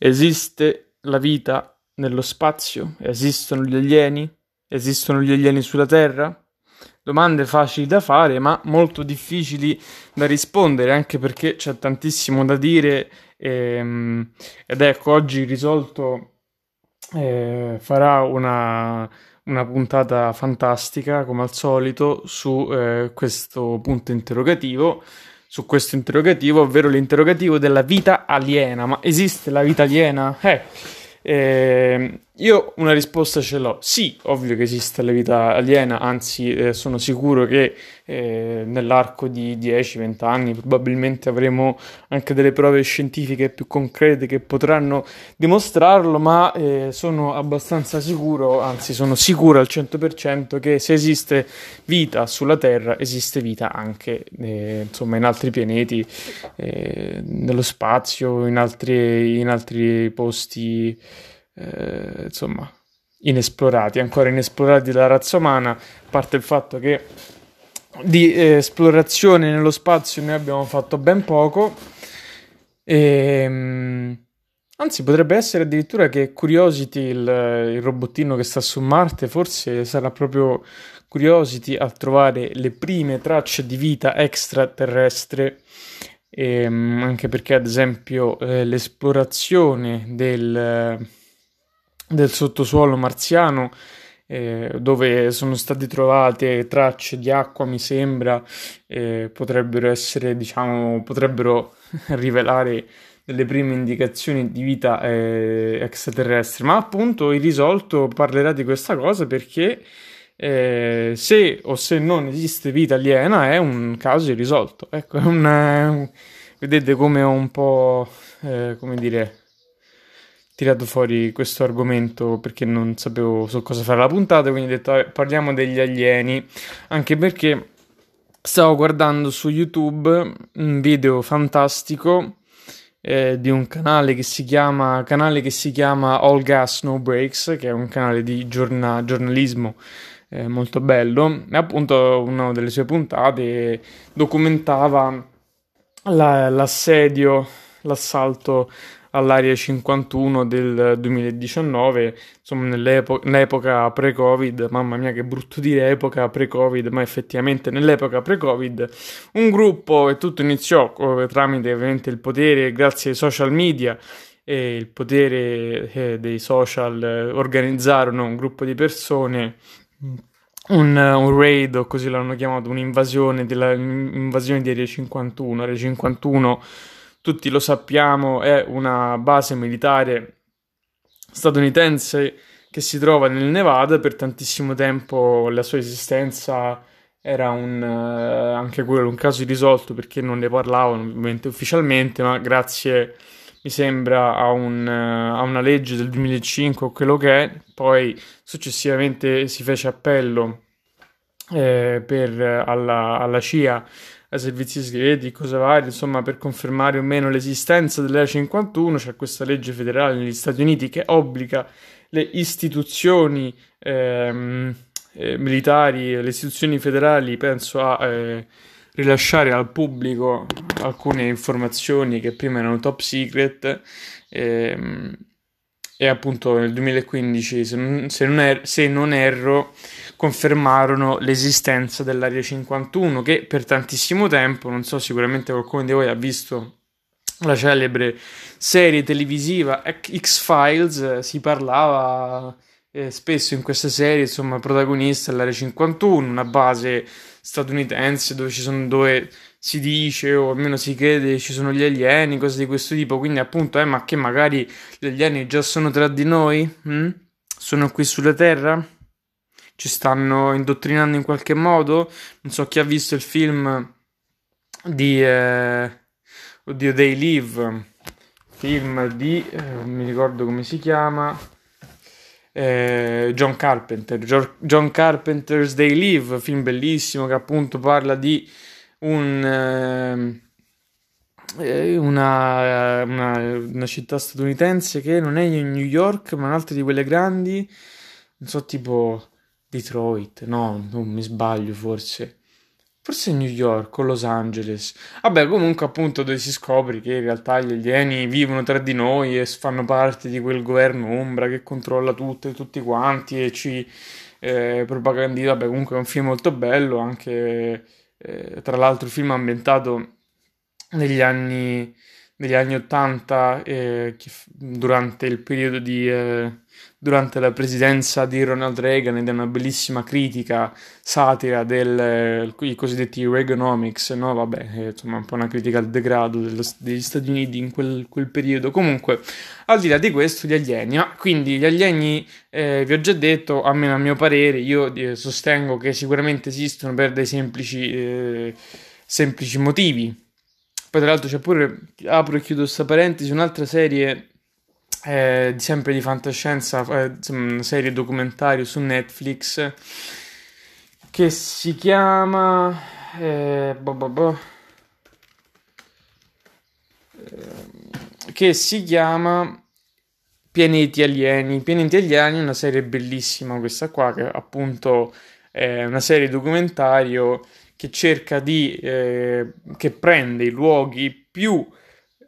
Esiste la vita nello spazio? Esistono gli alieni? Esistono gli alieni sulla Terra? Domande facili da fare, ma molto difficili da rispondere, anche perché c'è tantissimo da dire. Ehm, ed ecco, oggi risolto eh, farà una, una, puntata fantastica, come al solito, su eh, questo punto interrogativo. Su questo interrogativo, ovvero l'interrogativo della vita aliena. Ma esiste la vita aliena? Eh, eh, io una risposta ce l'ho. Sì, ovvio che esiste la vita aliena, anzi eh, sono sicuro che eh, nell'arco di 10-20 anni probabilmente avremo anche delle prove scientifiche più concrete che potranno dimostrarlo, ma eh, sono abbastanza sicuro, anzi sono sicuro al 100% che se esiste vita sulla Terra, esiste vita anche eh, insomma, in altri pianeti, eh, nello spazio, in altri, in altri posti eh, insomma, inesplorati, ancora inesplorati dalla razza umana, a parte il fatto che di eh, esplorazione nello spazio noi abbiamo fatto ben poco. E, ehm, anzi, potrebbe essere addirittura che Curiosity, il, il robottino che sta su Marte, forse sarà proprio Curiosity a trovare le prime tracce di vita extraterrestre. E, ehm, anche perché, ad esempio, eh, l'esplorazione del del sottosuolo marziano eh, dove sono state trovate tracce di acqua, mi sembra, eh, potrebbero essere, diciamo, potrebbero rivelare delle prime indicazioni di vita eh, extraterrestre. Ma appunto il risolto parlerà di questa cosa perché eh, se o se non esiste vita aliena è un caso irrisolto. Ecco, è un, un vedete come ho un po', eh, come dire, tirato fuori questo argomento perché non sapevo su cosa fare la puntata, quindi ho detto parliamo degli alieni, anche perché stavo guardando su YouTube un video fantastico eh, di un canale che si chiama canale che si chiama All Gas No Breaks, che è un canale di giorna- giornalismo eh, molto bello, e appunto una delle sue puntate documentava la, l'assedio, l'assalto all'area 51 del 2019, insomma nell'epoca pre-Covid, mamma mia che brutto dire epoca pre-Covid, ma effettivamente nell'epoca pre-Covid un gruppo e tutto iniziò tramite ovviamente il potere grazie ai social media e il potere eh, dei social eh, organizzarono un gruppo di persone un, un, raid o così l'hanno chiamato, un'invasione della, un'invasione di Area 51. Area 51 tutti lo sappiamo, è una base militare statunitense che si trova nel Nevada. Per tantissimo tempo la sua esistenza era un, eh, anche quello un caso irrisolto perché non ne parlavano ovviamente ufficialmente, ma grazie mi sembra a, un, a una legge del 2005 o quello che è, poi successivamente si fece appello eh, per, alla, alla CIA ai servizi segreti, cose varie, insomma, per confermare o meno l'esistenza dell'Area 51, c'è questa legge federale negli Stati Uniti che obbliga le istituzioni ehm, eh, militari, le istituzioni federali, penso a eh, rilasciare al pubblico alcune informazioni che prima erano top secret. Ehm, e appunto nel 2015, se non, se non, er- se non erro, confermarono l'esistenza dell'Area 51 che per tantissimo tempo, non so, sicuramente qualcuno di voi ha visto la celebre serie televisiva X-Files, si parlava eh, spesso in queste serie, insomma, protagonista dell'Area 51, una base statunitense dove ci sono dove si dice o almeno si crede ci sono gli alieni, cose di questo tipo, quindi appunto, eh, ma che magari gli alieni già sono tra di noi? Mm? Sono qui sulla Terra? Ci stanno indottrinando in qualche modo. Non so chi ha visto il film di eh, Oddio They Live, film di eh, non mi ricordo come si chiama. Eh, John Carpenter, John Carpenter's They Live, film bellissimo che appunto parla di un, eh una, una, una, città statunitense che non è New York, ma un'altra di quelle grandi, non so, tipo Detroit, no, non mi sbaglio forse. forse New York o Los Angeles. Vabbè, comunque appunto dove si scopre che in realtà gli alieni vivono tra di noi e fanno parte di quel governo ombra che controlla tutto e tutti quanti e ci eh, propagandizza. Vabbè, comunque è un film molto bello, anche eh, tra l'altro film ambientato negli anni negli anni 80 eh, durante il periodo di eh, durante la presidenza di Ronald Reagan ed è una bellissima critica satira dei eh, cosiddetti Reaganomics no? Vabbè è, insomma un po' una critica al degrado dello, degli Stati Uniti in quel, quel, periodo. Comunque al di là di questo gli alieni ma quindi gli alieni eh, vi ho già detto almeno a mio parere io eh, sostengo che sicuramente esistono per dei semplici eh, semplici motivi poi tra l'altro c'è pure, apro e chiudo questa parentesi, un'altra serie eh, sempre di fantascienza, eh, una serie documentario su Netflix che si chiama... Eh, boh, boh, boh, eh, che si chiama Pianeti Alieni. Pianeti Alieni è una serie bellissima questa qua, che appunto è una serie documentario che cerca di, eh, che prende i luoghi più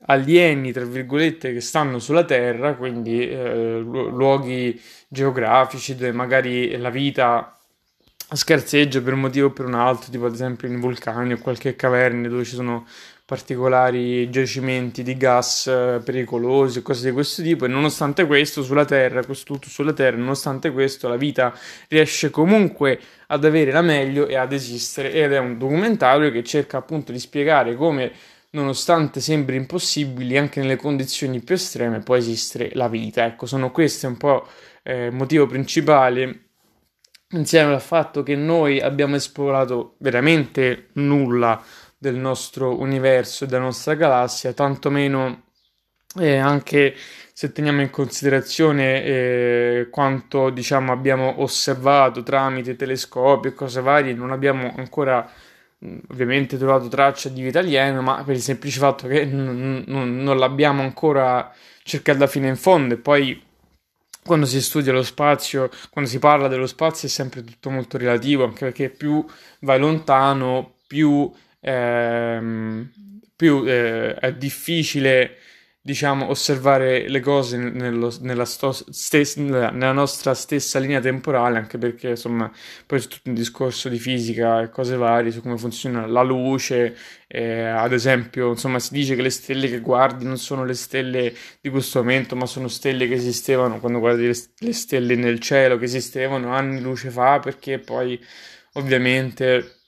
alieni, tra virgolette, che stanno sulla Terra, quindi eh, luoghi geografici dove magari la vita scarseggia per un motivo o per un altro, tipo ad esempio in vulcani o qualche caverna dove ci sono particolari giacimenti di gas eh, pericolosi o cose di questo tipo e nonostante questo sulla Terra, questo tutto sulla Terra, nonostante questo la vita riesce comunque ad avere la meglio e ad esistere ed è un documentario che cerca appunto di spiegare come nonostante sembri impossibili anche nelle condizioni più estreme può esistere la vita. Ecco, sono questi un po' eh, il motivo principale insieme al fatto che noi abbiamo esplorato veramente nulla del nostro universo e della nostra galassia, tantomeno eh, anche se teniamo in considerazione eh, quanto diciamo abbiamo osservato tramite telescopi e cose varie, non abbiamo ancora ovviamente trovato traccia di vita aliena, ma per il semplice fatto che n- n- non l'abbiamo ancora cercata fino in fondo. E poi quando si studia lo spazio, quando si parla dello spazio è sempre tutto molto relativo, anche perché più vai lontano, più ehm, più eh, è difficile diciamo osservare le cose nello, nella, sto, stes, nella, nostra stessa linea temporale anche perché insomma poi c'è tutto un discorso di fisica e cose varie su come funziona la luce eh, ad esempio insomma si dice che le stelle che guardi non sono le stelle di questo momento ma sono stelle che esistevano quando guardi le, le stelle nel cielo che esistevano anni luce fa perché poi ovviamente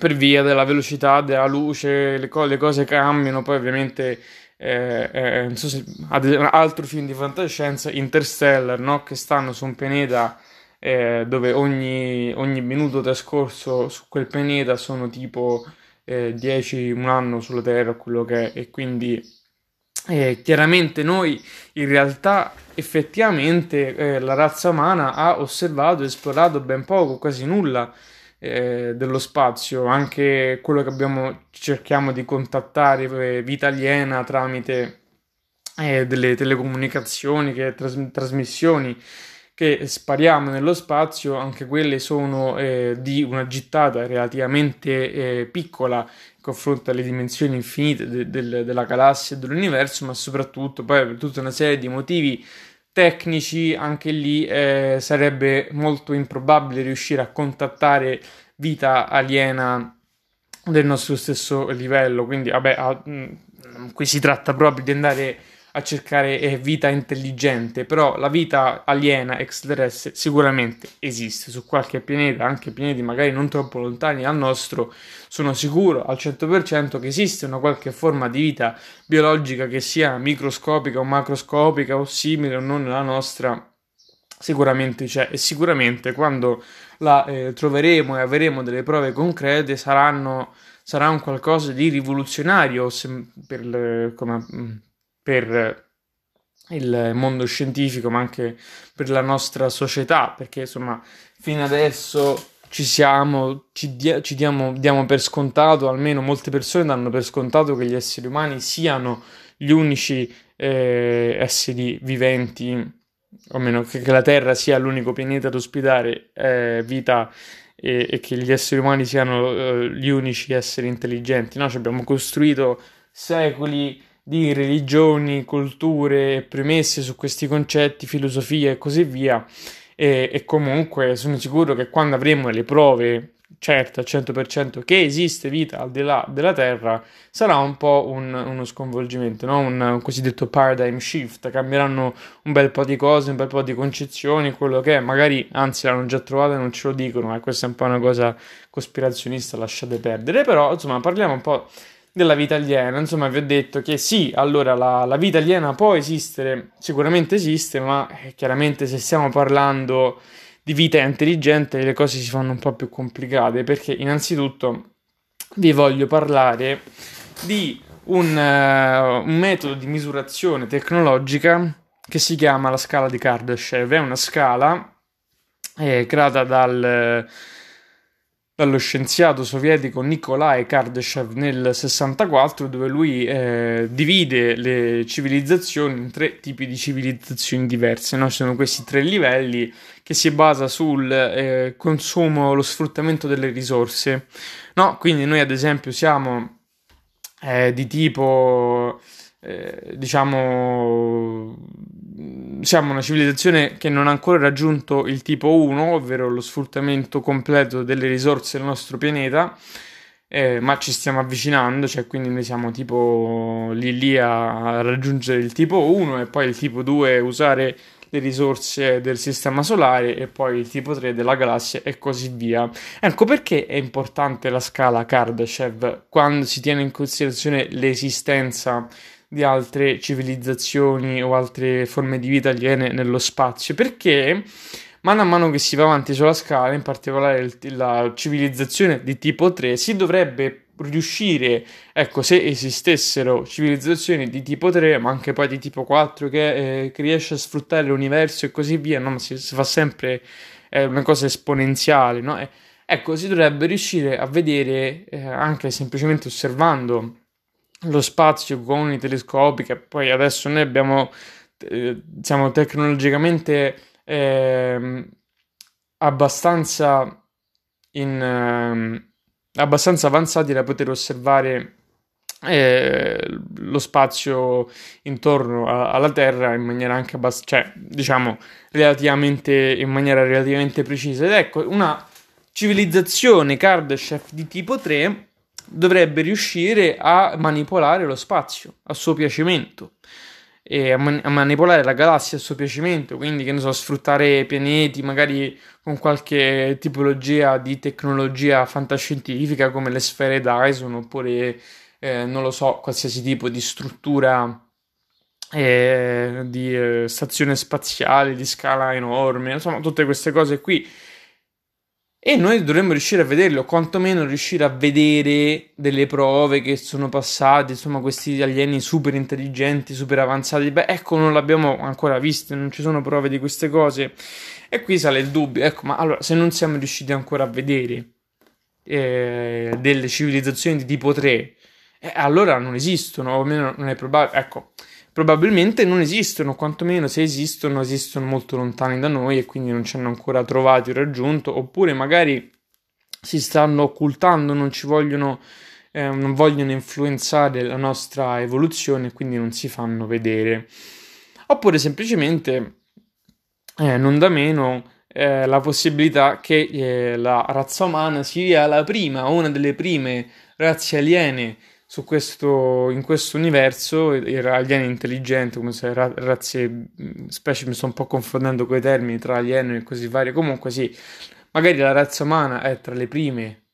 per via della velocità della luce, le, co- le cose cambiano, poi ovviamente eh, eh, non so se ad un altro film di fantascienza, Interstellar, no? che stanno su un pianeta eh, dove ogni, ogni, minuto trascorso su quel pianeta sono tipo 10, eh, un anno sulla Terra, quello che è, e quindi eh, chiaramente noi in realtà effettivamente eh, la razza umana ha osservato e esplorato ben poco, quasi nulla eh, dello spazio, anche quello che abbiamo, cerchiamo di contattare eh, vita aliena tramite eh, delle telecomunicazioni, che, tras- trasmissioni che spariamo nello spazio, anche quelle sono eh, di una gittata relativamente eh, piccola in confronto alle dimensioni infinite de- de- della galassia e dell'universo, ma soprattutto poi per tutta una serie di motivi tecnici, anche lì eh, sarebbe molto improbabile riuscire a contattare vita aliena del nostro stesso livello. Quindi, vabbè, a, mh, mm, qui si tratta proprio di andare a cercare eh, vita intelligente, però la vita aliena extraterrestre sicuramente esiste su qualche pianeta, anche pianeti magari non troppo lontani dal nostro, sono sicuro al 100% che esiste una qualche forma di vita biologica che sia microscopica o macroscopica o simile o non alla nostra, sicuramente c'è. E sicuramente quando la eh, troveremo e avremo delle prove concrete saranno sarà un qualcosa di rivoluzionario per, come, mm, per il mondo scientifico, ma anche per la nostra società, perché insomma, fino adesso ci siamo, ci, dia, ci diamo, diamo, per scontato, almeno molte persone danno per scontato che gli esseri umani siano gli unici eh, esseri viventi, o meno che, che, la Terra sia l'unico pianeta ad ospitare eh, vita e, e che gli esseri umani siano eh, gli unici esseri intelligenti. No? Ci abbiamo costruito secoli di religioni, culture premesse su questi concetti, filosofia e così via. E, e comunque sono sicuro che quando avremo le prove certa al 100% che esiste vita al di là della Terra, sarà un po' un, uno sconvolgimento, no? un, un, cosiddetto paradigm shift. Cambieranno un bel po' di cose, un bel po' di concezioni, quello che è, magari anzi l'hanno già trovato e non ce lo dicono, ma questa è un po' una cosa cospirazionista, lasciate perdere. Però insomma parliamo un po' della vita aliena. Insomma, vi ho detto che sì, allora la, la vita aliena può esistere, sicuramente esiste, ma eh, chiaramente se stiamo parlando di vita intelligente le cose si fanno un po' più complicate perché innanzitutto vi voglio parlare di un, uh, un metodo di misurazione tecnologica che si chiama la scala di Kardashev. È una scala eh, creata dal dallo scienziato sovietico Nikolai Kardashev nel 64, dove lui eh, divide le civilizzazioni in tre tipi di civilizzazioni diverse. No? Sono questi tre livelli che si basa sul eh, consumo, lo sfruttamento delle risorse. No? Quindi noi ad esempio siamo eh, di tipo, eh, diciamo, siamo una civilizzazione che non ha ancora raggiunto il tipo 1, ovvero lo sfruttamento completo delle risorse del nostro pianeta, eh, ma ci stiamo avvicinando, cioè quindi noi siamo tipo lì lì a raggiungere il tipo 1 e poi il tipo 2 usare le risorse del sistema solare e poi il tipo 3 della galassia e così via. Ecco perché è importante la scala Kardashev quando si tiene in considerazione l'esistenza di altre civilizzazioni o altre forme di vita aliene nello spazio, perché mano a mano che si va avanti sulla scala, in particolare la civilizzazione di tipo 3, si dovrebbe riuscire, ecco, se esistessero civilizzazioni di tipo 3, ma anche poi di tipo 4, che, eh, che riesce a sfruttare l'universo e così via, no? Si, si fa sempre eh, una cosa esponenziale, no? E, ecco, si dovrebbe riuscire a vedere, eh, anche semplicemente osservando lo spazio con i telescopi, che poi adesso noi abbiamo, eh, siamo tecnologicamente eh, abbastanza, in, eh, abbastanza avanzati da poter osservare eh, lo spazio intorno a, alla Terra in maniera anche abbastanza, cioè, diciamo, relativamente, in maniera relativamente precisa. Ed ecco, una civilizzazione Kardashev di tipo 3 dovrebbe riuscire a manipolare lo spazio a suo piacimento e a, man- a, manipolare la galassia a suo piacimento, quindi che ne so, sfruttare pianeti magari con qualche tipologia di tecnologia fantascientifica come le sfere Dyson oppure eh, non lo so, qualsiasi tipo di struttura eh, di eh, stazione spaziale di scala enorme, insomma, tutte queste cose qui e noi dovremmo riuscire a vederlo, quantomeno riuscire a vedere delle prove che sono passate, insomma, questi alieni super intelligenti, super avanzati. Beh, ecco, non l'abbiamo ancora visto, non ci sono prove di queste cose. E qui sale il dubbio, ecco, ma allora, se non siamo riusciti ancora a vedere eh, delle civilizzazioni di tipo 3, eh, allora non esistono, o almeno non è probabile. Ecco, probabilmente non esistono, quantomeno se esistono, esistono molto lontani da noi e quindi non ci hanno ancora trovati o raggiunto, oppure magari si stanno occultando, non ci vogliono, eh, non vogliono influenzare la nostra evoluzione e quindi non si fanno vedere. Oppure semplicemente, eh, non da meno, eh, la possibilità che eh, la razza umana sia la prima, una delle prime razze aliene su questo, in questo universo era alieno intelligente, come se ra- razze, specie mi sto un po' confondendo con i termini tra alieno e così varie. Comunque sì, magari la razza umana è tra le prime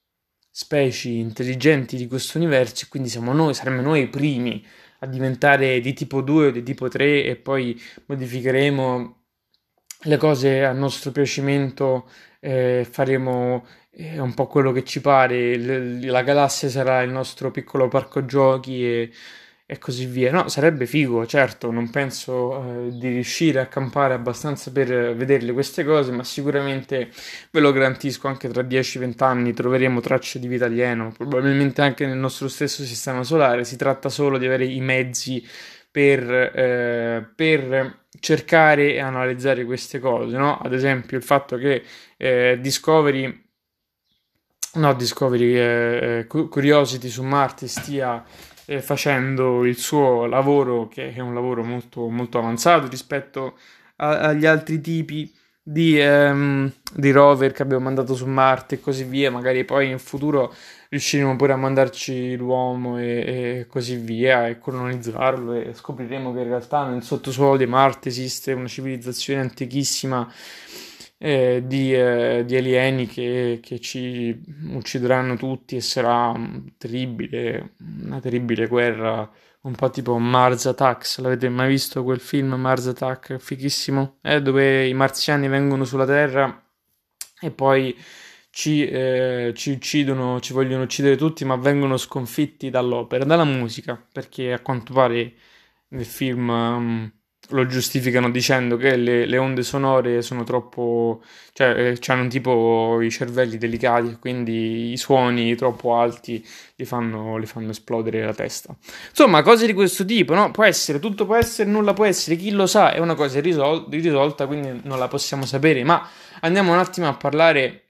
specie intelligenti di questo universo e quindi siamo noi, saremmo noi i primi a diventare di tipo 2 o di tipo 3 e poi modificheremo le cose a nostro piacimento, eh, faremo è un po' quello che ci pare, la galassia sarà il nostro piccolo parco giochi e, e così via. No, sarebbe figo, certo, non penso eh, di riuscire a campare abbastanza per vederle queste cose, ma sicuramente ve lo garantisco, anche tra 10-20 anni troveremo tracce di vita alieno, probabilmente anche nel nostro stesso sistema solare, si tratta solo di avere i mezzi per, eh, per cercare e analizzare queste cose, no? Ad esempio il fatto che eh, Discovery no, Discovery, eh, Curiosity su Marte stia eh, facendo il suo lavoro, che è un lavoro molto, molto avanzato rispetto a, agli altri tipi di, ehm, di, rover che abbiamo mandato su Marte e così via. Magari poi in futuro riusciremo pure a mandarci l'uomo e, e, così via e colonizzarlo e scopriremo che in realtà nel sottosuolo di Marte esiste una civilizzazione antichissima eh, di, eh, di, alieni che, che, ci uccideranno tutti e sarà terribile, una terribile guerra, un po' tipo Mars Attacks. L'avete mai visto quel film Mars Attack? Fighissimo, eh, dove i marziani vengono sulla Terra e poi ci, eh, ci, uccidono, ci vogliono uccidere tutti, ma vengono sconfitti dall'opera, dalla musica, perché a quanto pare nel film um, lo giustificano dicendo che le, le, onde sonore sono troppo, cioè eh, hanno tipo i cervelli delicati, quindi i suoni troppo alti li fanno, li fanno esplodere la testa. Insomma, cose di questo tipo, no? Può essere, tutto può essere, nulla può essere, chi lo sa, è una cosa irrisol- irrisolta, quindi non la possiamo sapere, ma andiamo un attimo a parlare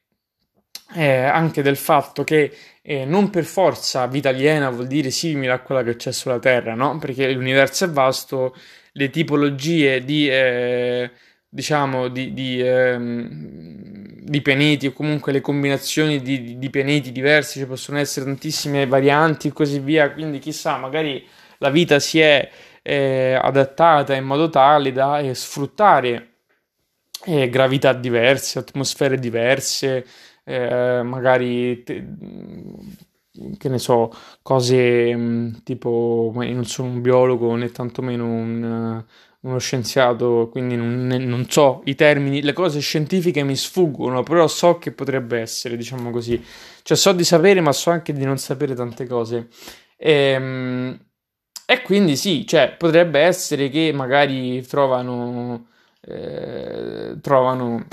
eh, anche del fatto che eh, non per forza vita aliena vuol dire simile a quella che c'è sulla Terra, no? Perché l'universo è vasto le tipologie di, eh, diciamo, di, di, ehm, di, pianeti o comunque le combinazioni di, di, pianeti diversi, ci possono essere tantissime varianti e così via, quindi chissà, magari la vita si è eh, adattata in modo tale da eh, sfruttare eh, gravità diverse, atmosfere diverse, eh, magari te, che ne so, cose mm, tipo, non sono un biologo né tantomeno un, uno scienziato, quindi non, non, so i termini, le cose scientifiche mi sfuggono, però so che potrebbe essere, diciamo così. Cioè so di sapere, ma so anche di non sapere tante cose. E, ehm, e quindi sì, cioè, potrebbe essere che magari trovano, eh, trovano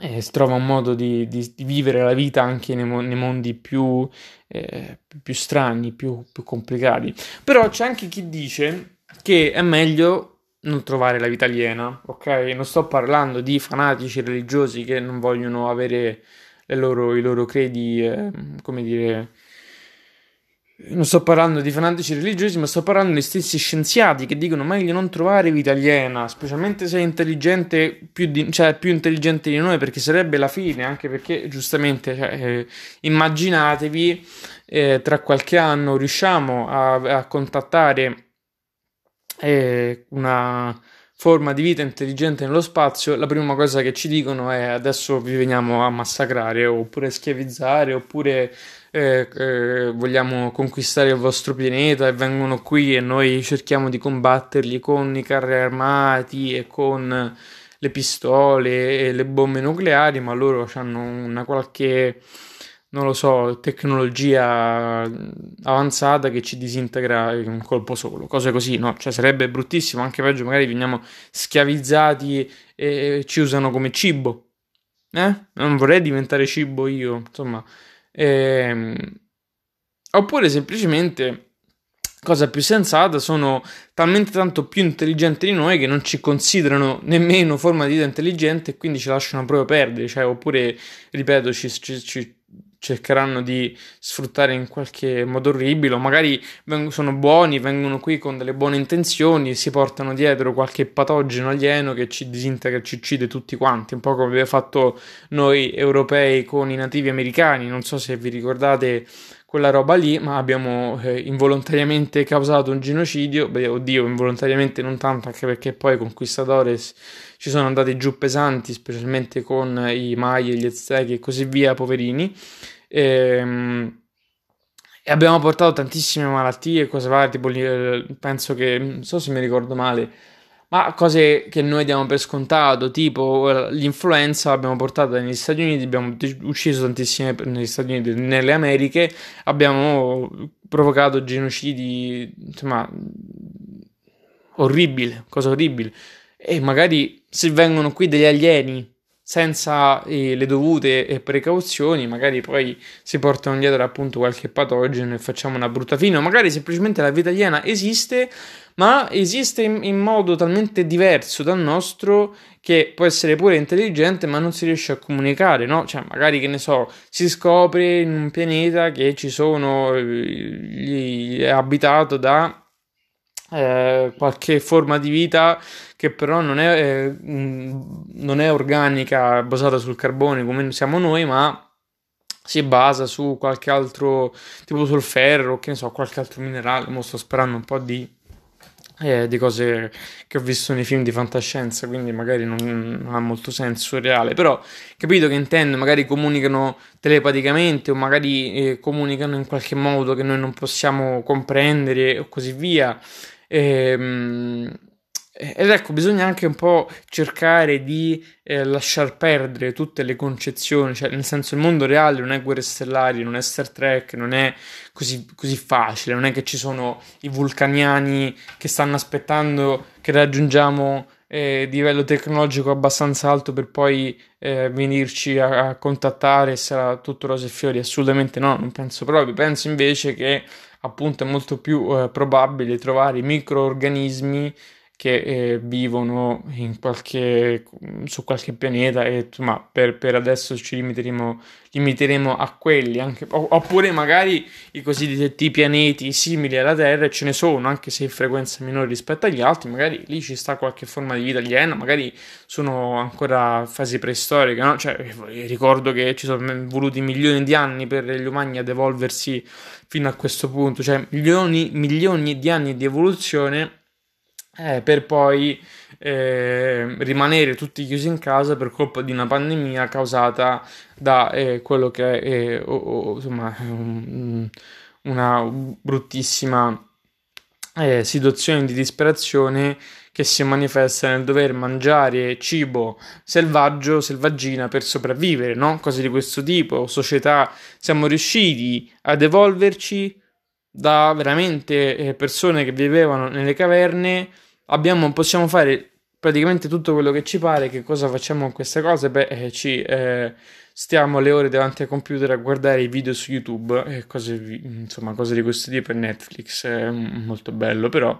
e si trova un modo di, di, di, vivere la vita anche nei, nei mondi più, eh, più strani, più, più, complicati. Però c'è anche chi dice che è meglio non trovare la vita aliena, ok? Non sto parlando di fanatici religiosi che non vogliono avere loro, i loro credi, eh, come dire, non sto parlando di fanatici religiosi, ma sto parlando degli stessi scienziati che dicono meglio non trovare vita aliena, specialmente se è intelligente, più, di, cioè, più intelligente di noi, perché sarebbe la fine, anche perché giustamente cioè, eh, immaginatevi eh, tra qualche anno riusciamo a, a contattare eh, una forma di vita intelligente nello spazio, la prima cosa che ci dicono è adesso vi veniamo a massacrare oppure schiavizzare oppure eh, vogliamo conquistare il vostro pianeta e vengono qui e noi cerchiamo di combatterli con i carri armati e con le pistole e le bombe nucleari, ma loro hanno una qualche, non lo so, tecnologia avanzata che ci disintegra in un colpo solo, cose così, no? Cioè sarebbe bruttissimo, anche peggio magari veniamo schiavizzati e ci usano come cibo. Eh? Non vorrei diventare cibo io, insomma Ehm, oppure semplicemente, cosa più sensata, sono talmente tanto più intelligenti di noi che non ci considerano nemmeno forma di vita intelligente e quindi ci lasciano proprio perdere. Cioè, oppure, ripeto, ci, ci, ci cercheranno di sfruttare in qualche modo orribile, o magari sono buoni, vengono qui con delle buone intenzioni, si portano dietro qualche patogeno alieno che ci disintegra, ci uccide tutti quanti, un po' come abbiamo fatto noi europei con i nativi americani, non so se vi ricordate quella roba lì, ma abbiamo eh, involontariamente causato un genocidio, beh, oddio, involontariamente non tanto, anche perché poi i conquistadores ci sono andati giù pesanti, specialmente con i Mai, gli Aztechi e così via, poverini, e, ehm, e abbiamo portato tantissime malattie, cose varie, tipo, eh, penso che, non so se mi ricordo male, ma cose che noi diamo per scontato, tipo eh, l'influenza l'abbiamo portata negli Stati Uniti, abbiamo ucciso tantissime negli Stati Uniti, nelle Americhe, abbiamo provocato genocidi, insomma, orribile, cosa orribile. E magari se vengono qui degli alieni senza eh, le dovute precauzioni, magari poi si portano dietro appunto qualche patogeno e facciamo una brutta fine, o magari semplicemente la vita aliena esiste, ma esiste in, in, modo talmente diverso dal nostro che può essere pure intelligente, ma non si riesce a comunicare, no? Cioè, magari che ne so, si scopre in un pianeta che ci sono, gli, è abitato da eh, qualche forma di vita che però non è, eh, non è organica, basata sul carbone come siamo noi, ma si basa su qualche altro, tipo sul ferro, che ne so, qualche altro minerale. Mo sto sperando un po' di, eh, di cose che ho visto nei film di fantascienza, quindi magari non, non, ha molto senso reale, però capito che intendo, magari comunicano telepaticamente o magari eh, comunicano in qualche modo che noi non possiamo comprendere o così via. Ehm, ed ecco, bisogna anche un po' cercare di eh, lasciar perdere tutte le concezioni, cioè nel senso il mondo reale non è guerre stellari, non è Star Trek, non è così, così facile, non è che ci sono i vulcaniani che stanno aspettando che raggiungiamo eh, livello tecnologico abbastanza alto per poi eh, venirci a, a, contattare sarà tutto rose e fiori. Assolutamente no, non penso proprio. Penso invece che appunto è molto più eh, probabile trovare microorganismi che eh, vivono qualche, su qualche pianeta e insomma per, per adesso ci limiteremo, limiteremo a quelli anche, oppure magari i cosiddetti pianeti simili alla Terra ce ne sono anche se in frequenza minore rispetto agli altri magari lì ci sta qualche forma di vita aliena magari sono ancora fasi preistoriche no? cioè, ricordo che ci sono voluti milioni di anni per gli umani ad evolversi fino a questo punto cioè milioni, milioni di anni di evoluzione eh, per poi eh, rimanere tutti chiusi in casa per colpa di una pandemia causata da eh, quello che è eh, o, o, insomma, um, una bruttissima eh, situazione di disperazione che si manifesta nel dover mangiare cibo selvaggio, selvaggina per sopravvivere, no? Cose di questo tipo, società, siamo riusciti ad evolverci da veramente eh, persone che vivevano nelle caverne abbiamo, possiamo fare praticamente tutto quello che ci pare. Che cosa facciamo con queste cose? Beh, eh, ci eh, stiamo le ore davanti al computer a guardare i video su YouTube e cose, insomma, cose di questo tipo. E Netflix è molto bello, però.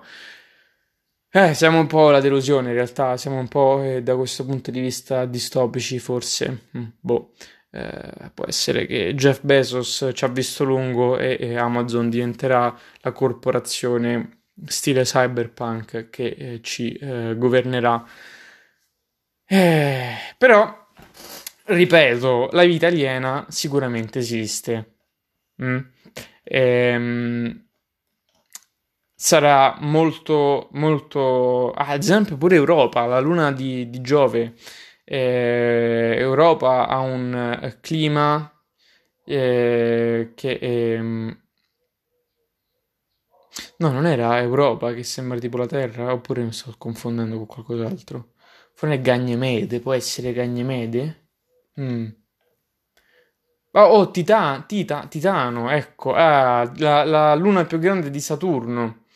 Eh, siamo un po' la delusione in realtà, siamo un po' eh, da questo punto di vista distopici forse. Mm, boh. Eh, può essere che Jeff Bezos ci ha visto lungo e, e Amazon diventerà la corporazione stile cyberpunk che eh, ci eh, governerà. Eh, però, ripeto, la vita aliena sicuramente esiste. Mm? Ehm, sarà molto, molto... Ah, ad esempio pure Europa, la luna di, di Giove. Eh, Europa ha un eh, clima eh, che... Ehm, No, non era Europa che sembra tipo la Terra, oppure mi sto confondendo con qualcos'altro. Forse è Ganyemede, può essere Ganyemede? Mm. Oh, oh Tita, Tita, Titano, ecco, ah, la, la, luna più grande di Saturno,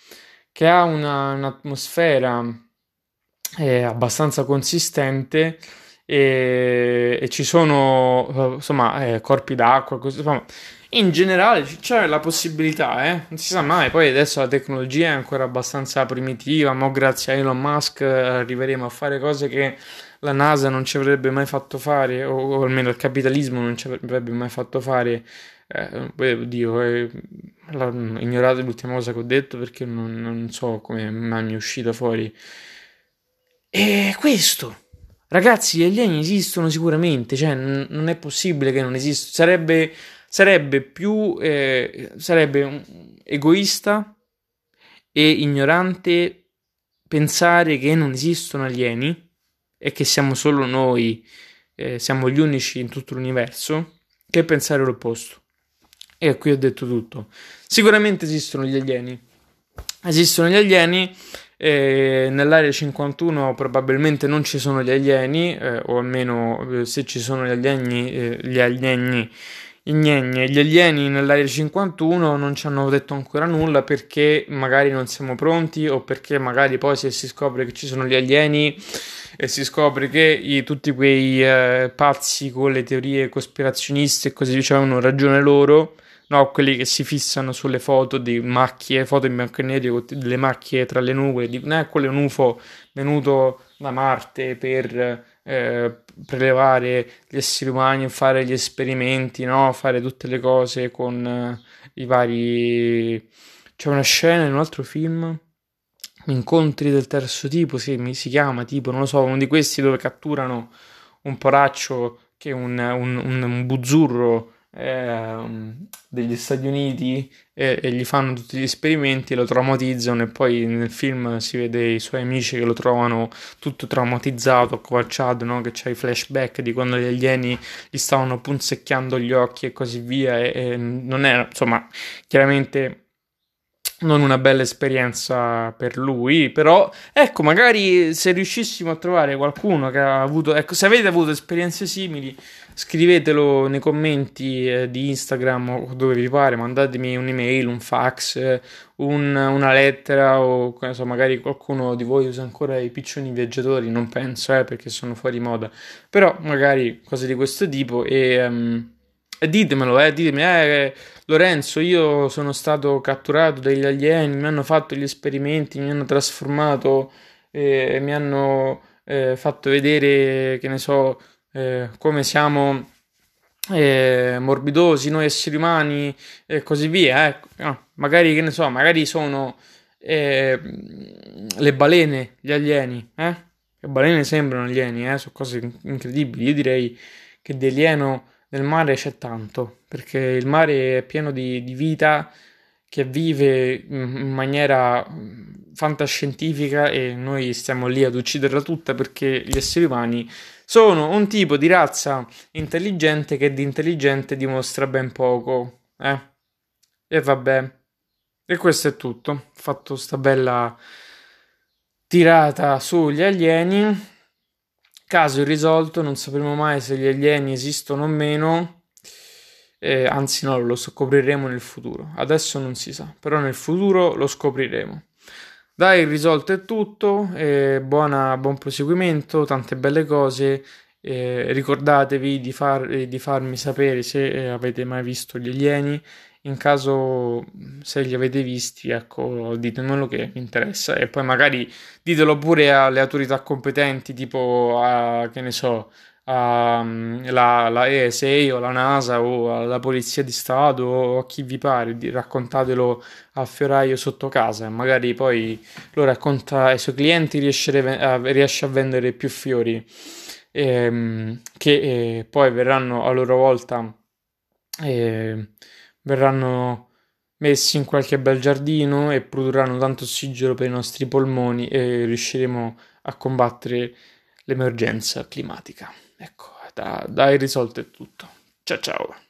che ha una, un'atmosfera eh, abbastanza consistente e, e, ci sono, insomma, eh, corpi d'acqua, così, insomma, in generale c'è la possibilità, eh? non si sa mai, poi adesso la tecnologia è ancora abbastanza primitiva, ma grazie a Elon Musk eh, arriveremo a fare cose che la NASA non ci avrebbe mai fatto fare, o, o almeno il capitalismo non ci avrebbe mai fatto fare. Eh, oddio, eh, ignorate l'ultima cosa che ho detto perché non, non so come mai mi è uscita fuori. E questo, ragazzi, gli alieni esistono sicuramente, cioè n- non è possibile che non esistano, sarebbe sarebbe più eh, sarebbe egoista e ignorante pensare che non esistono alieni e che siamo solo noi, eh, siamo gli unici in tutto l'universo, che pensare l'opposto. E qui ho detto tutto. Sicuramente esistono gli alieni. Esistono gli alieni. Eh, nell'area 51 probabilmente non ci sono gli alieni, eh, o almeno eh, se ci sono gli alieni, eh, gli alieni gli alieni nell'area 51 non ci hanno detto ancora nulla perché magari non siamo pronti o perché magari poi se si scopre che ci sono gli alieni e si scopre che i, tutti quei eh, pazzi con le teorie cospirazioniste e così via hanno ragione loro, no? Quelli che si fissano sulle foto di macchie, foto in bianco e nero, delle macchie tra le nuvole, dicono, eh, quello è un UFO venuto da Marte per eh, prelevare gli esseri umani, fare gli esperimenti, no? Fare tutte le cose con eh, i vari... C'è una scena in un altro film incontri del terzo tipo, sì, mi si chiama tipo, non lo so, uno di questi dove catturano un poraccio che è un, un, un, un buzzurro eh, degli Stati Uniti e, e, gli fanno tutti gli esperimenti, lo traumatizzano e poi nel film si vede i suoi amici che lo trovano tutto traumatizzato, accovalciato, no? che c'è i flashback di quando gli alieni gli stavano punzecchiando gli occhi e così via e, e non era, insomma, chiaramente non una bella esperienza per lui, però ecco, magari se riuscissimo a trovare qualcuno che ha avuto, ecco, se avete avuto esperienze simili, scrivetelo nei commenti eh, di Instagram o dove vi pare, mandatemi un'email, un fax, un, una lettera o so, magari qualcuno di voi usa ancora i piccioni viaggiatori, non penso, eh, perché sono fuori moda, però magari cose di questo tipo e... Um, e ditemelo, eh, ditemi, eh, Lorenzo, io sono stato catturato dagli alieni, mi hanno fatto gli esperimenti, mi hanno trasformato, eh, mi hanno eh, fatto vedere, che ne so, eh, come siamo eh, morbidosi noi esseri umani e così via. No, magari, che ne so, magari sono eh, le balene, gli alieni, eh? Le balene sembrano alieni, eh? Sono cose incredibili. Io direi che di alieno nel mare c'è tanto, perché il mare è pieno di, di vita che vive in maniera fantascientifica e noi stiamo lì ad ucciderla tutta perché gli esseri umani sono un tipo di razza intelligente che di intelligente dimostra ben poco. Eh? E vabbè. E questo è tutto. Ho fatto sta bella tirata sugli alieni. Caso irrisolto, non sapremo mai se gli alieni esistono o meno. Eh, anzi, no, lo scopriremo nel futuro. Adesso non si sa, però nel futuro lo scopriremo. Dai, il risolto è tutto. Eh, buona, buon proseguimento, tante belle cose. Eh, ricordatevi di, far, di, farmi sapere se eh, avete mai visto gli alieni in caso se li avete visti, ecco, ditemelo che mi interessa. E poi magari ditelo pure alle autorità competenti, tipo a, che ne so, alla mm, la ESA o la NASA o alla Polizia di Stato o a chi vi pare, raccontatelo al fioraio sotto casa e magari poi lo racconta ai suoi clienti e riesce a vendere più fiori ehm, che eh, poi verranno a loro volta eh, verranno messi in qualche bel giardino e produrranno tanto ossigeno per i nostri polmoni e riusciremo a combattere l'emergenza climatica. Ecco, dai, risolto è tutto. Ciao ciao.